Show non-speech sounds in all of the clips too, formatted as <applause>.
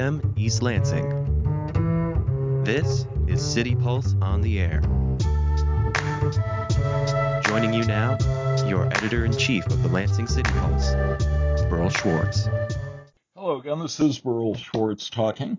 AM East Lansing. This is City Pulse on the Air. Joining you now, your editor in chief of the Lansing City Pulse, Berl Schwartz. Hello again, this is Berl Schwartz talking.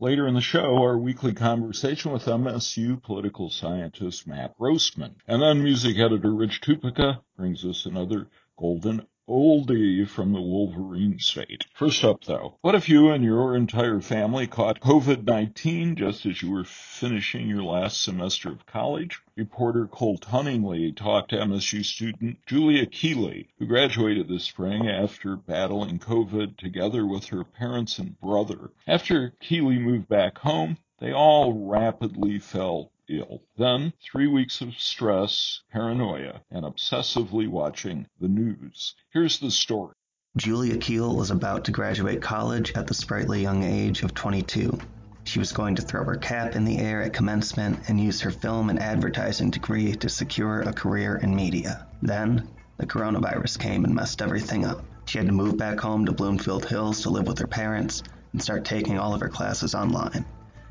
Later in the show, our weekly conversation with MSU political scientist Matt Grossmann. And then music editor Rich Tupica brings us another golden oldie from the Wolverine state. First up, though, what if you and your entire family caught COVID-19 just as you were finishing your last semester of college? Reporter Colt Hunningley talked to MSU student Julia Keeley, who graduated this spring after battling COVID together with her parents and brother. After Keeley moved back home, they all rapidly fell ill. Then, three weeks of stress, paranoia, and obsessively watching the news. Here's the story. Julia Keel was about to graduate college at the sprightly young age of 22. She was going to throw her cap in the air at commencement and use her film and advertising degree to secure a career in media. Then, the coronavirus came and messed everything up. She had to move back home to Bloomfield Hills to live with her parents and start taking all of her classes online.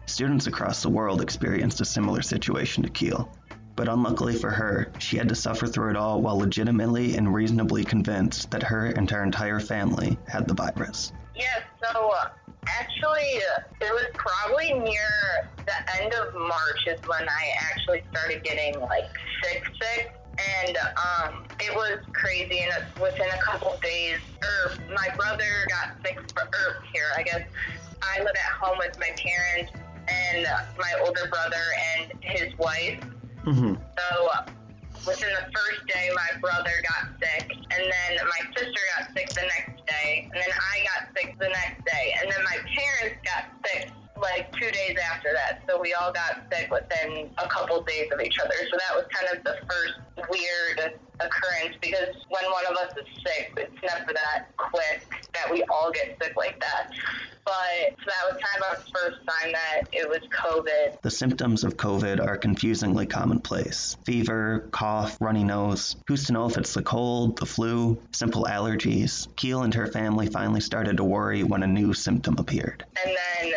Students across the world experienced a similar situation to Keel. But unluckily for her, she had to suffer through it all while legitimately and reasonably convinced that her and her entire family had the virus. Yes, so uh, actually, uh, it was probably near the end of March is when I actually started getting like sick, sick. And um, it was crazy. And within a couple days, or er, my brother got sick. For, or er, here, I guess I live at home with my parents and my older brother and his wife. Mm-hmm. So uh, within the first day, my brother got sick, and then my sister got sick the next day, and then I got sick the next day, and then my parents got sick like two days after that. So we all got sick within a couple days of each other. So that was kind of the first weird occurrence because when one of us is sick, it's never that quick that we all get sick like that. But that was kind of our first sign that it was COVID. The symptoms of COVID are confusingly commonplace fever, cough, runny nose. Who's to know if it's the cold, the flu, simple allergies? Keel and her family finally started to worry when a new symptom appeared. And then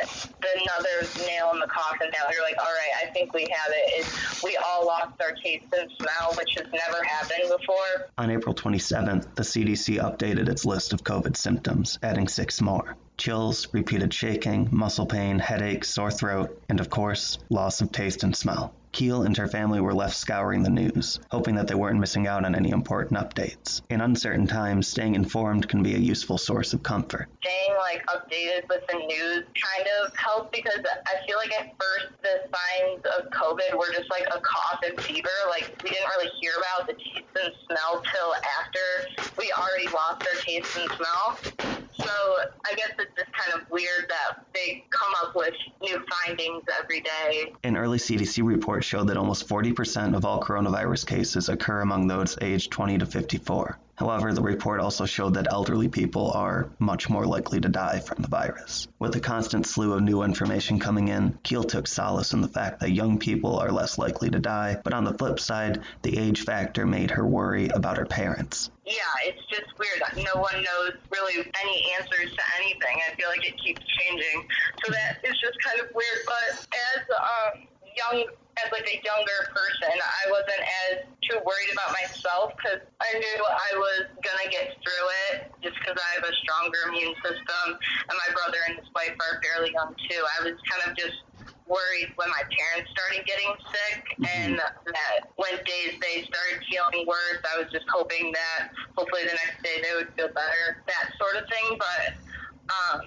another nail in the coffin that we are like, all right, I think we have it. Is we all lost our taste and smell, which has never happened before. On April 27th, the CDC updated its list of COVID symptoms, adding six more chills, repeated shaking, muscle pain, headaches, sore throat, and of course, loss of taste and smell. Keel and her family were left scouring the news, hoping that they weren't missing out on any important updates. In uncertain times, staying informed can be a useful source of comfort. Staying like updated with the news kind of helps because I feel like at first the signs of COVID were just like a cough and fever. Like we didn't really hear about the taste and smell till after we already lost our taste and smell. So I guess it's just kind of weird that they come up with new findings every day. An early CDC report showed that almost 40% of all coronavirus cases occur among those aged 20 to 54. However, the report also showed that elderly people are much more likely to die from the virus. With a constant slew of new information coming in, Keel took solace in the fact that young people are less likely to die, but on the flip side, the age factor made her worry about her parents. Yeah, it's just weird. No one knows really any answers to anything. I feel like it keeps changing. So that is just kind of weird. But as um, young as like a younger person, I wasn't as too worried about myself because I knew I was gonna get through it just because I have a stronger immune system, and my brother and his wife are fairly young too. I was kind of just worried when my parents started getting sick mm-hmm. and that when days they started feeling worse, I was just hoping that hopefully the next day they would feel better, that sort of thing. But um,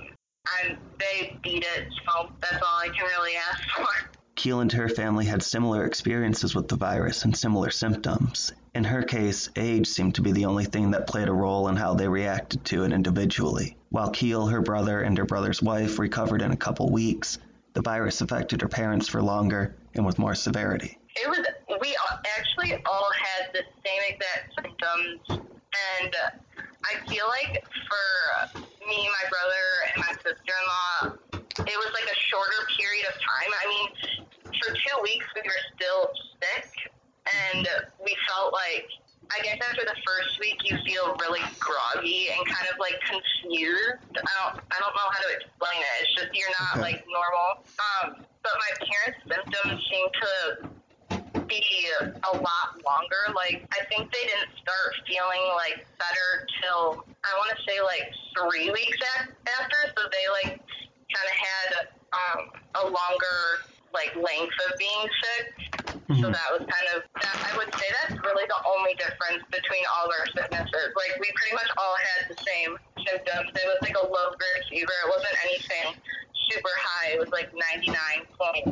I'm they beat it, so that's all I can really ask for. Keel and her family had similar experiences with the virus and similar symptoms. In her case, age seemed to be the only thing that played a role in how they reacted to it individually. While Keel, her brother, and her brother's wife recovered in a couple weeks, the virus affected her parents for longer and with more severity. It was, we actually all had the same exact symptoms, and I feel like for me, my brother, and my sister in law, it was like a shorter period of time. I mean, for two weeks we were still sick, and we felt like I guess after the first week you feel really groggy and kind of like confused. I don't I don't know how to explain it. It's just you're not Okay. like normal. Um, but my parents' symptoms seem to be a lot longer. Like I think they didn't start feeling like better till I want to say like three weeks after. So they like kind of had um, a longer like length of being sick. So Mhm. that was kind of that. I would say that's really the only difference between all of our sicknesses. Like we pretty much all had the same symptoms. It was like a low grade fever. It wasn't anything super high. It was like ninety nine point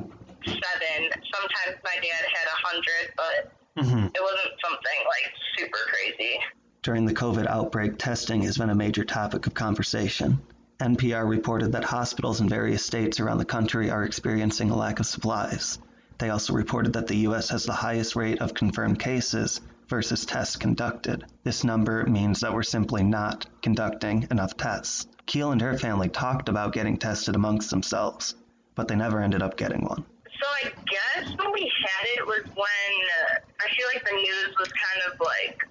seven. Sometimes my dad had a hundred, but Mhm. it wasn't something like super crazy. During the COVID outbreak, testing has been a major topic of conversation. NPR reported that hospitals in various states around the country are experiencing a lack of supplies. They also reported that the U.S. has the highest rate of confirmed cases versus tests conducted. This number means that we're simply not conducting enough tests. Keel and her family talked about getting tested amongst themselves, but they never ended up getting one. So I guess when we had it was when uh, I feel like the news was kind of like,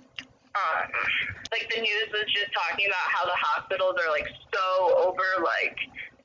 um, like the news was just talking about how the hospitals are like so over like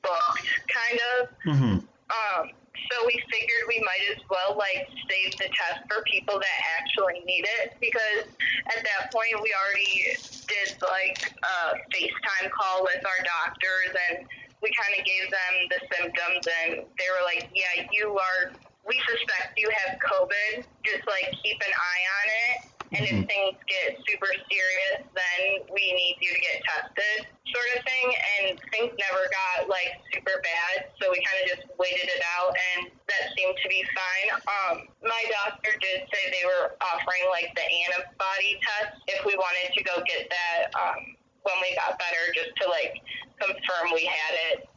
booked, kind of. Mm-hmm. Um, so we figured we might as well like save the test for people that actually need it because at that point we already did like a FaceTime call with our doctors and we kind of gave them the symptoms and they were like, yeah, you are, we suspect you have COVID. Just like keep an eye on it. And if Mhm. things get super serious, then we need you to get tested, sort of thing. And things never got like super bad, so we kind of just waited it out, and that seemed to be fine. Um, my doctor did say they were offering like the antibody test if we wanted to go get that um, when we got better, just to like confirm we had it,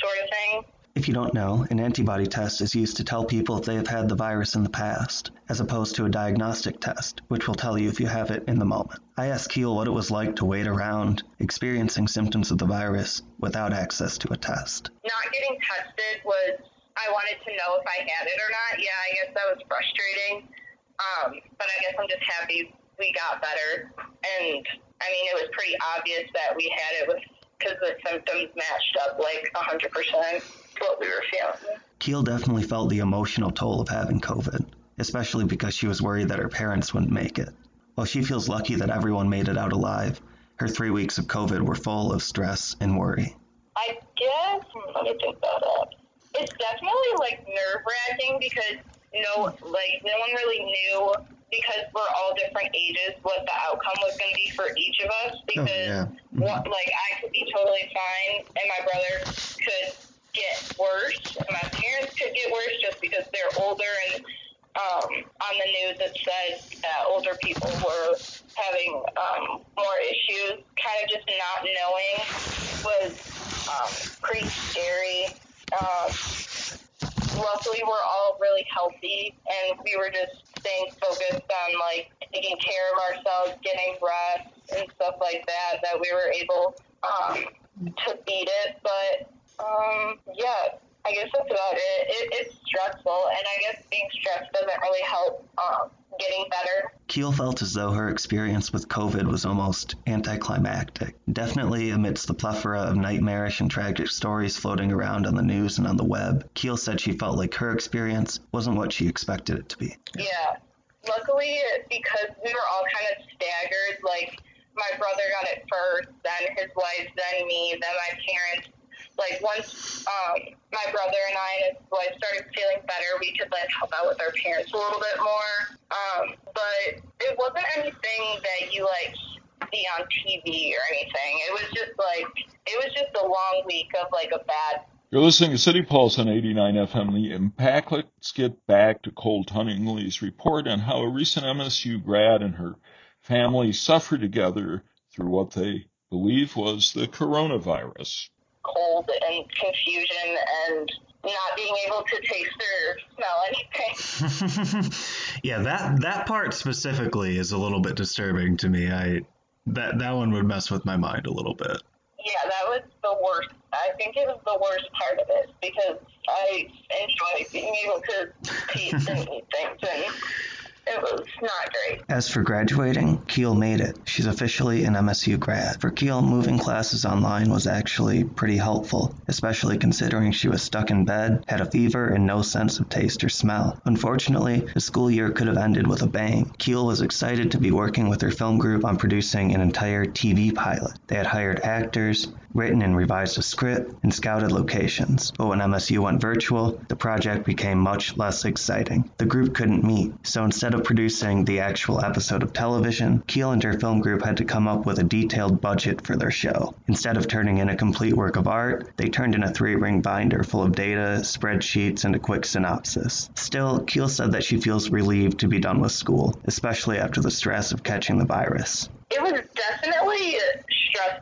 sort of thing. If you don't know, an antibody test is used to tell people if they have had the virus in the past, as opposed to a diagnostic test, which will tell you if you have it in the moment. I asked Keel what it was like to wait around, experiencing symptoms of the virus without access to a test. not getting tested was I wanted to know if I had it or not. Yeah, I guess that was frustrating. Um, but I guess I'm just happy we got better. And I mean, it was pretty obvious that we had it because the symptoms matched up like 100% to what we were feeling. Keel definitely felt the emotional toll of having COVID, especially because she was worried that her parents wouldn't make it. While she feels lucky that everyone made it out alive, her three weeks of COVID were full of stress and worry. I guess let me think that up. It's definitely like nerve wracking because no, like no one really knew because we're all different ages what the outcome was going to be for each of us. Oh, because yeah. what, like I could be totally fine and my brother could get worse my parents could get worse just because they're older and um, on the news it said that older people were having um, more issues. Kind of just not knowing was um, pretty scary. Um, luckily, we're all really healthy, and we were just staying focused on like taking care of ourselves, getting rest, and stuff like that. That we were able um, to beat it. But um, yeah, I guess that's about it. it. It's stressful, and I guess being stressed doesn't really help um, getting better. Keel felt as though her experience with COVID was almost anticlimactic. Definitely amidst the plethora of nightmarish and tragic stories floating around on the news and on the web, Keel said she felt like her experience wasn't what she expected it to be. Yeah. Luckily, because we were all kind of staggered, like my brother got it first, then his wife, then me, then my parents. Like once um, my brother and I and his wife started feeling better, we could like help out with our parents a little bit more. Um, but it wasn't anything that you like see on TV or anything. It was just like it was just a long week of like a bad You're listening to City Pulse on 89 FM The Impact. Let's get back to Cole Tunningly's report on how a recent MSU grad and her family suffered together through what they believe was the coronavirus. Cold and confusion and not being able to taste or smell anything. <laughs> yeah, that that part specifically is a little bit disturbing to me. I that that one would mess with my mind a little bit. Yeah, that was the worst. I think it was the worst part of it because I enjoy being able to taste <laughs> and eat things, and great. As for graduating, Keel made it. She's officially an MSU grad. For Keel, moving classes online was actually pretty helpful, especially considering she was stuck in bed, had a fever, and no sense of taste or smell. Unfortunately, the school year could have ended with a bang. Keel was excited to be working with her film group on producing an entire TV pilot. They had hired actors, written and revised a script, and scouted locations. But when MSU went virtual, the project became much less exciting. The group couldn't meet, so instead of producing the actual episode of television, Keel and her film group had to come up with a detailed budget for their show. Instead of turning in a complete work of art, they turned in a three ring binder full of data, spreadsheets, and a quick synopsis. Still, Keel said that she feels relieved to be done with school, especially after the stress of catching the virus. It was definitely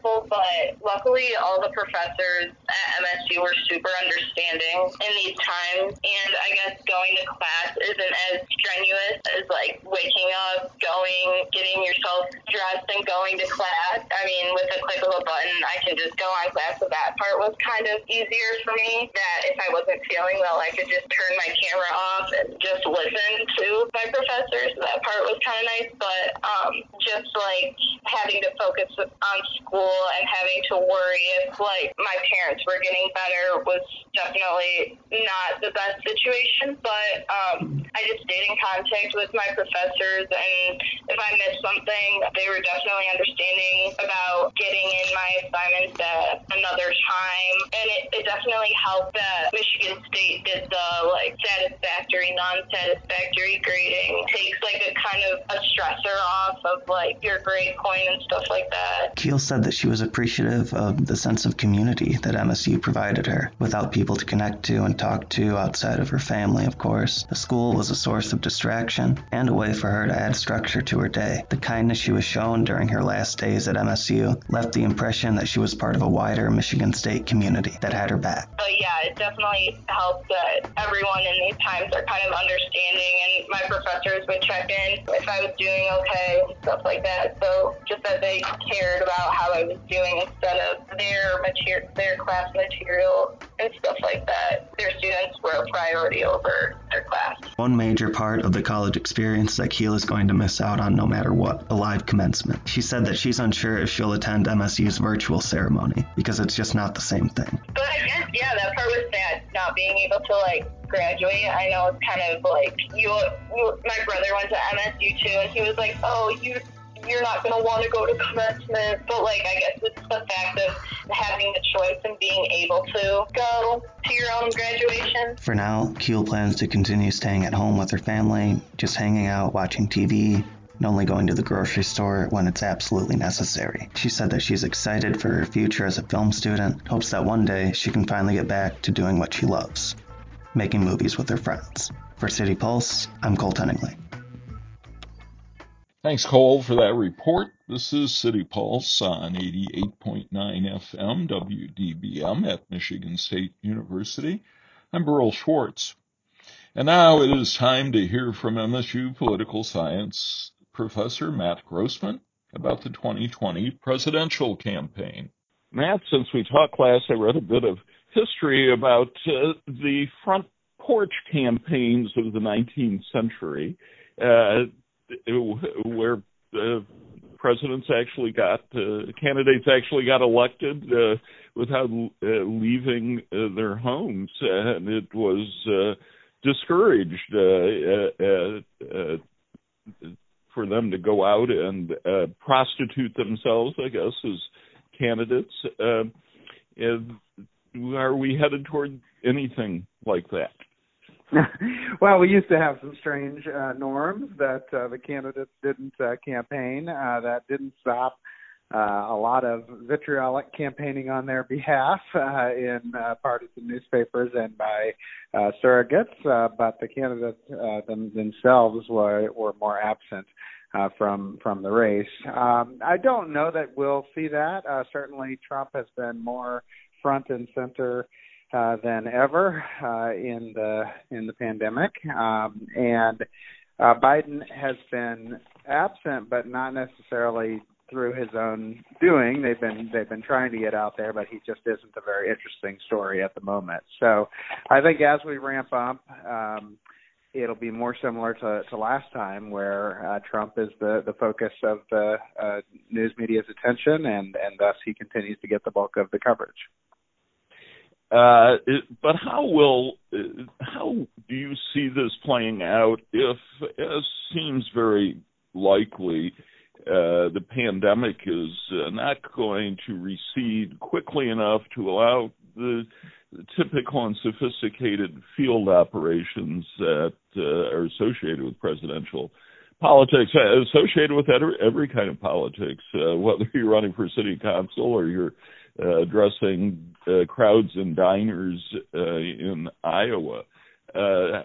stressful, but luckily all the professors at MSU were super understanding in these times. And I guess going to class isn't as strenuous as like waking up, going, getting yourself dressed, and going to class. I mean, with the click of a button, I can just go on class. So that part was kind of easier for me. That if I wasn't feeling well, I could just turn my camera off and just listen to my professors. So that part was kind of nice. But um, just like having to focus on school and having to worry if like my parents were getting better was definitely not the best situation. But um, I just stayed in contact with my professors, and if I missed something, they were definitely understanding about getting in my assignments at another time. And it, it definitely helped that Michigan State did the like satisfactory, non-satisfactory grading. Takes like a kind of a stressor off of like your grade point and stuff like that. Keel said that she was appreciative of the sense of community that MSU provided her. Without people to connect to and talk to outside of her family, of course, the school was a source of distraction and a way for her to add structure to her day. The kindness she was shown during her last days at MSU left the impression that she was part of a wider Michigan State community that had her back. But yeah, it definitely helped that everyone in these times are kind of understanding, and my professors would check in if I was doing okay stuff like that. So just that they cared about how I was doing instead of their material, their class material and stuff like that. Their students were a priority over their class. One major part of the college experience that Keel is going to miss out on no matter what, a live commencement. She said that she's unsure if she'll attend MSU's virtual ceremony because it's just not the same thing. But I guess yeah, that part was sad, not being able to like graduate. I know it's kind of like you. you my brother went to MSU too, and he was like, "Oh, you you're not going to want to go to commencement. But like, I guess it's the fact of having the choice and being able to go to your own graduation. For now, Keel plans to continue staying at home with her family, just hanging out, watching TV, and only going to the grocery store when it's absolutely necessary. She said that she's excited for her future as a film student, hopes that one day she can finally get back to doing what she loves making movies with her friends. For City Pulse, I'm Cole Tenningley. Thanks, Cole, for that report. This is City Pulse on 88.9 FM WDBM at Michigan State University. I'm Berl Schwartz. And now it is time to hear from MSU political science professor Matt Grossmann about the 2020 presidential campaign. Matt, since we talked last, I read a bit of history about uh, the front porch campaigns of the 19th century. Uh, where uh, presidents actually got uh, candidates actually got elected uh, without uh, leaving uh, their homes, and it was uh, discouraged uh, uh, uh, for them to go out and uh, prostitute themselves, I guess, as candidates. and are we headed toward anything like that? <laughs> well, we used to have some strange uh, norms that uh, the candidates didn't uh, campaign. Uh, that didn't stop uh, a lot of vitriolic campaigning on their behalf uh, in uh, partisan newspapers and by uh, surrogates, uh, but the candidates uh, them, themselves were, were more absent. Uh, from from the race, um, I don't know that we'll see that. Uh, certainly, Trump has been more front and center uh, than ever uh, in the in the pandemic, um, and uh, Biden has been absent, but not necessarily through his own doing. They've been they've been trying to get out there, but he just isn't a very interesting story at the moment. So, I think as we ramp up. Um, it'll be more similar to, to last time, where uh, Trump is the, the focus of the uh, news media's attention, and, and thus he continues to get the bulk of the coverage. Uh, but how will how do you see this playing out if, as seems very likely, uh, the pandemic is uh, not going to recede quickly enough to allow the, typical and sophisticated field operations that are associated with presidential politics, associated with every, kind of politics, whether <laughs> you're running for city council or you're addressing uh, crowds and diners uh, in Iowa. Uh,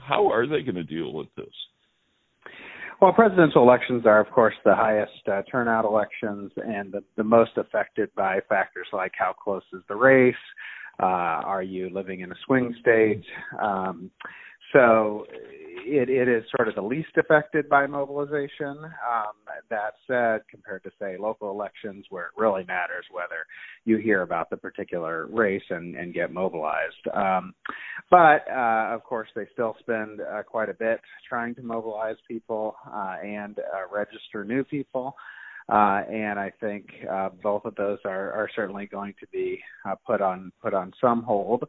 how are they going to deal with this? Well, presidential elections are, of course, the highest uh, turnout elections and the, the most affected by factors like how close is the race, uh, are you living in a swing state, um, so it, it is sort of the least affected by mobilization. Um, that said, compared to say local elections, where it really matters whether you hear about the particular race and, and get mobilized. Um, but uh, of course, they still spend uh, quite a bit trying to mobilize people uh, and uh, register new people. Uh, and I think uh, both of those are, are certainly going to be put on put on some hold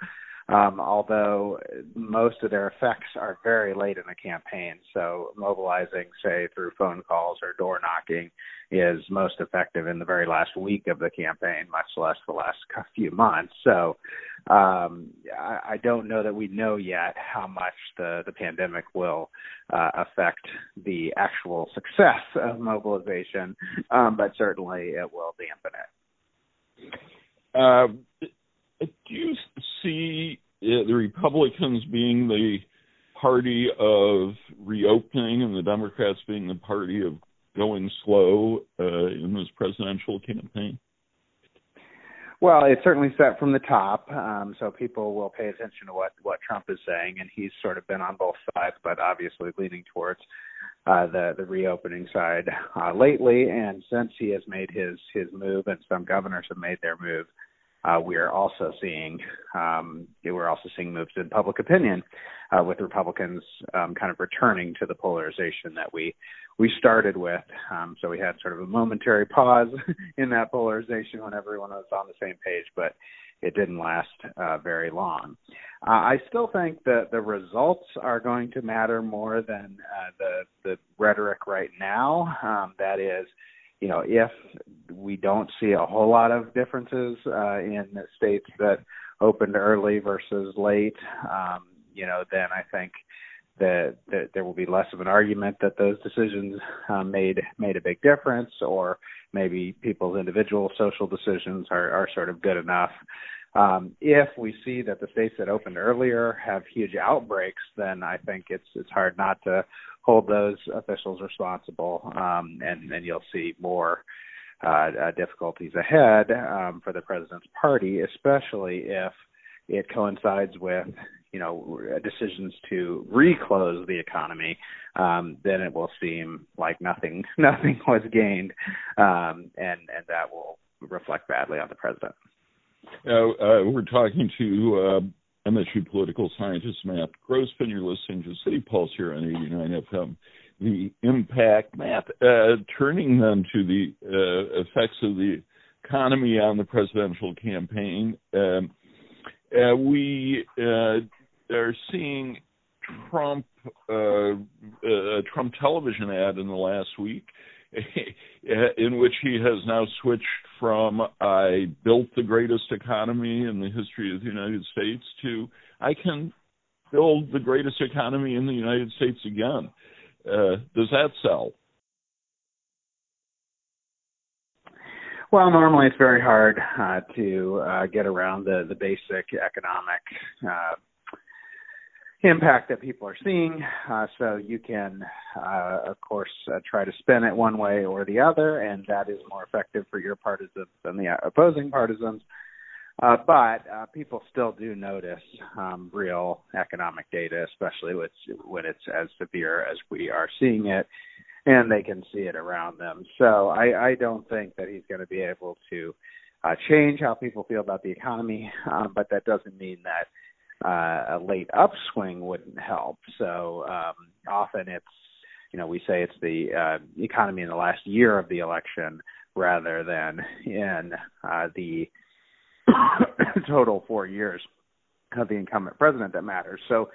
um, although most of their effects are very late in the campaign. So mobilizing, say, through phone calls or door knocking is most effective in the very last week of the campaign, much less the last <laughs> few months. So um, I, I don't know that we know yet how much the, the pandemic will uh, affect the actual success of mobilization, um, but certainly it will dampen it. Uh, do you see the Republicans being the party of reopening and the Democrats being the party of going slow uh, in this presidential campaign? Well, it's certainly set from the top, um, so people will pay attention to what what Trump is saying, and he's sort of been on both sides, but obviously leaning towards uh, the the reopening side uh, lately. And since he has made his his move, and some governors have made their move, we are also seeing um, we're also seeing moves in public opinion uh, with Republicans um, kind of returning to the polarization that we we started with. Um, so we had sort of a momentary pause <laughs> in that polarization when everyone was on the same page, but it didn't last uh, very long. Uh, I still think that the results are going to matter more than uh, the the rhetoric right now. Um, that is you know, if we don't see a whole lot of differences uh, in states that opened early versus late, um, you know, then I think that, that there will be less of an argument that those decisions uh, made made a big difference, or maybe people's individual social decisions are, are sort of good enough. Um, if we see that the states that opened earlier have huge outbreaks, then I think it's it's hard not to hold those officials responsible, um, and and you'll see more uh, uh, difficulties ahead um, for the president's party, especially if it coincides with you know decisions to reclose the economy. Um, then it will seem like nothing <laughs> nothing was gained, um, and and that will reflect badly on the president. Uh, uh, we're talking to uh, MSU political scientist Matt Grossmann. You're listening to City Pulse here on 89 FM. The impact, Matt, uh, turning then to the uh, effects of the economy on the presidential campaign. Um, uh, we are seeing Trump, Trump television ad in the last week <laughs> in which he has now switched from I built the greatest economy in the history of the United States to I can build the greatest economy in the United States again. Uh, does that sell? Well, normally it's very hard uh, to uh, get around the the basic economic uh, impact that people are seeing. Uh, so you can, uh, of course, uh, try to spin it one way or the other, and that is more effective for your partisans than the opposing partisans. Uh, but uh, people still do notice um, real economic data, especially with, when it's as severe as we are seeing it, and they can see it around them. So I, I don't think that he's going to be able to uh, change how people feel about the economy, um, but that doesn't mean that uh, a late upswing wouldn't help. So um, often it's you know we say it's the uh, economy in the last year of the election rather than in uh, the <coughs> total four years of the incumbent president that matters. So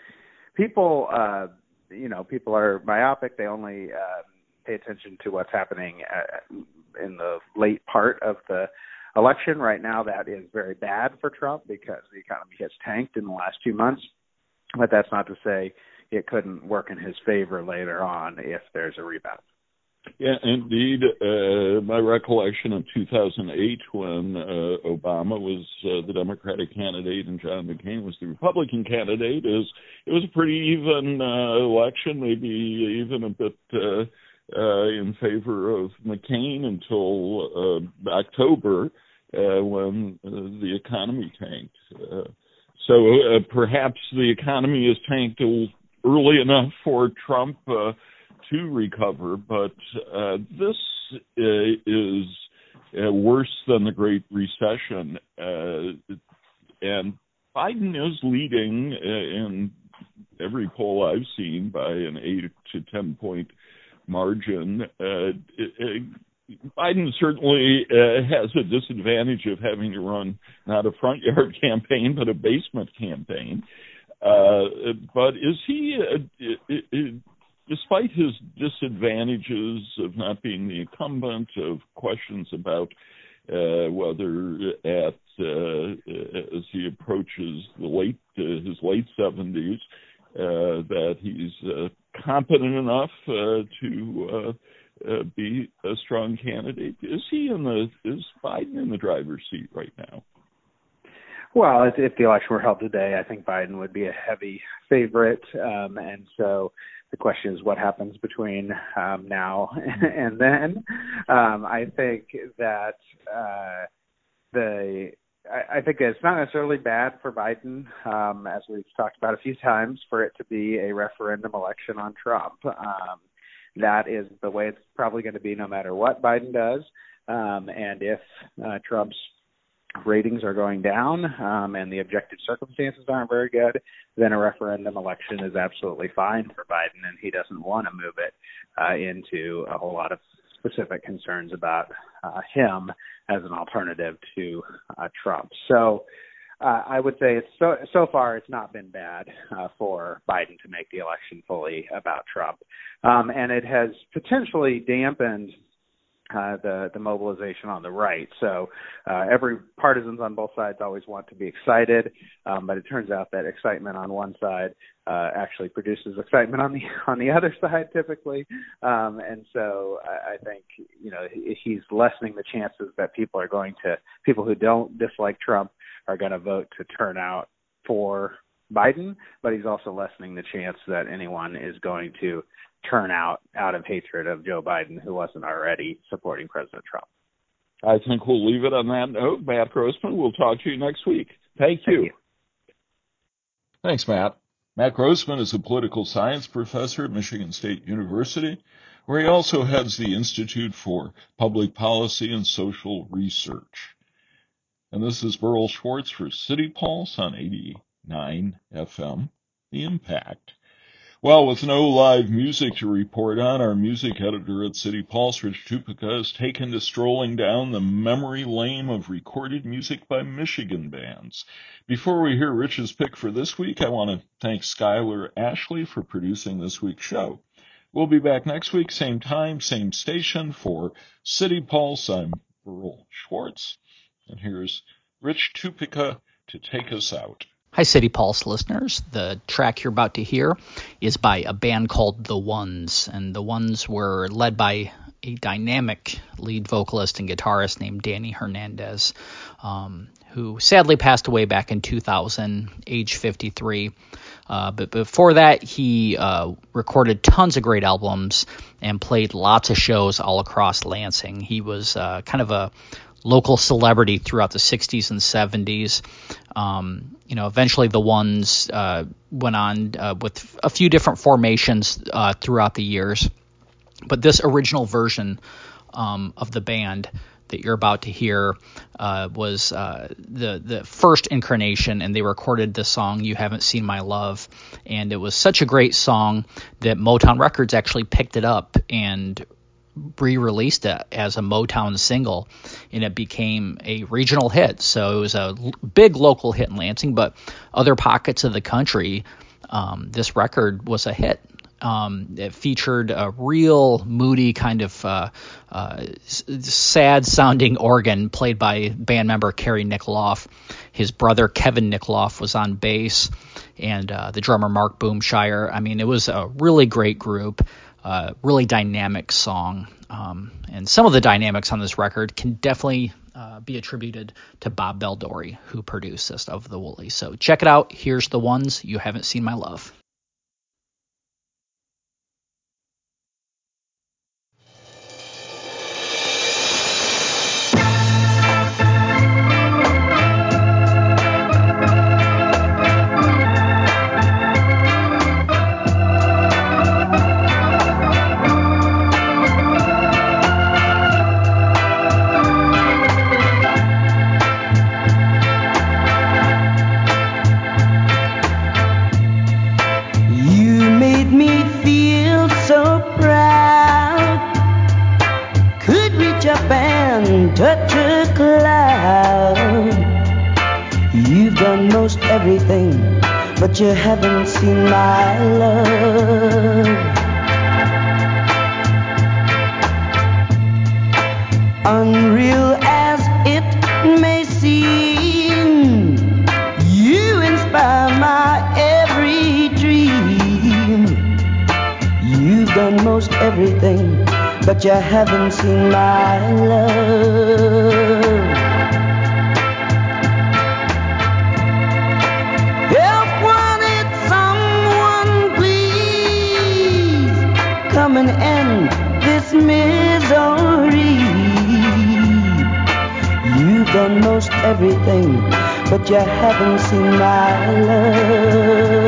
people, uh, you know, people are myopic. They only uh, pay attention to what's happening uh, in the late part of the election. Right now, that is very bad for Trump because the economy has tanked in the last two months. But that's not to say it couldn't work in his favor later on if there's a rebound. Yeah, indeed. Uh, my recollection of 2008, when uh, Obama was uh, the Democratic candidate and John McCain was the Republican candidate, is it was a pretty even uh, election, maybe even a bit uh, uh, in favor of McCain until uh, October, uh, when uh, the economy tanked. Uh, so uh, perhaps the economy is tanked early enough for Trump. To recover, but this is worse than the Great Recession, and Biden is leading in every poll I've seen by an eight to ten point margin. Uh, Biden certainly has a disadvantage of having to run not a front yard <laughs> campaign but a basement campaign. but is he? despite his disadvantages of not being the incumbent, of questions about uh, whether at uh, as he approaches the late uh, his late seventies uh, that he's uh, competent enough uh, be a strong candidate. Is he in the is Biden in the driver's seat right now? Well, if, if the election were held today, I think Biden would be a heavy favorite, um, and so the question is what happens between um, now <laughs> and then. Um, I think that uh, the I, think it's not necessarily bad for Biden, um, as we've talked about a few times, for it to be a referendum election on Trump. Um, that is the way it's probably going to be no matter what Biden does. Um, and if uh, Trump's ratings are going down um, and the objective circumstances aren't very good, then a referendum election is absolutely fine for Biden, and he doesn't want to move it uh, into a whole lot of specific concerns about uh, him as an alternative to uh, Trump. So. Uh, I would say it's so so far it's not been bad uh, for Biden to make the election fully about Trump, um, and it has potentially dampened uh, the the mobilization on the right. So uh, every partisans on both sides always want to be excited, um, but it turns out that excitement on one side uh, actually produces excitement on the <laughs> on the other side typically. Um, and so I, I think you know he's lessening the chances that people are going to people who don't dislike Trump are going to vote to turn out for Biden, but he's also lessening the chance that anyone is going to turn out out of hatred of Joe Biden who wasn't already supporting President Trump. I think we'll leave it on that note. Matt Grossmann, we'll talk to you next week. Thank you. Thank you. Thanks, Matt. Matt Grossmann is a political science professor at Michigan State University, where he also heads the Institute for Public Policy and Social Research. And this is Berl Schwartz for City Pulse on 89 FM, The Impact. Well, with no live music to report on, our music editor at City Pulse, Rich Tupica, has taken to strolling down the memory lane of recorded music by Michigan bands. Before we hear Rich's pick for this week, I want to thank Skylar Ashley for producing this week's show. We'll be back next week, same time, same station for City Pulse. I'm Berl Schwartz, and here's Rich Tupica to take us out. Hi, City Pulse listeners. The track you're about to hear is by a band called The Ones, and The Ones were led by a dynamic lead vocalist and guitarist named Danny Hernandez, um, who sadly passed away back in 2000, age 53. Uh, but before that, he uh, recorded tons of great albums and played lots of shows all across Lansing. He was uh, kind of a local celebrity throughout the 60s and 70s. Um, you know, eventually the ones uh, went on uh, with a few different formations uh, throughout the years. But this original version um, of the band that you're about to hear uh, was uh, the the first incarnation, and they recorded the song "You Haven't Seen My Love," and it was such a great song that Motown Records actually picked it up and re-released it as a Motown single, and it became a regional hit. So it was a big local hit in Lansing, but other pockets of the country, um, this record was a hit. Um, it featured a real moody kind of uh, uh, sad sounding organ played by band member Kerry Nickoloff. His brother Kevin Nickoloff was on bass, and uh, the drummer Mark Boomshire. I mean, it was a really great group, uh, really dynamic song. Um, and some of the dynamics on this record can definitely uh, be attributed to Bob Baldori, who produced this of the Woolies. So check it out. Here's the ones you haven't seen my love. But you haven't seen my love. Unreal as it may seem, you inspire my every dream. You've done most everything, but you haven't seen my love. Done most everything, but you haven't seen my love.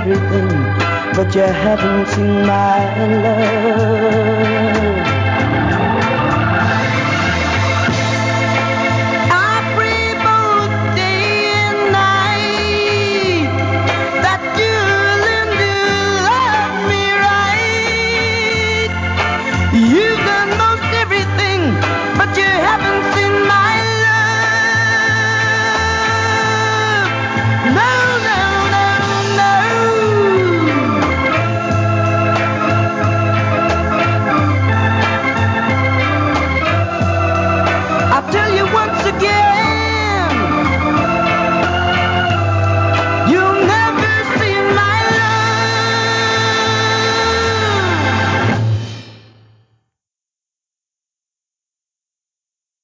everything, but you haven't seen my love.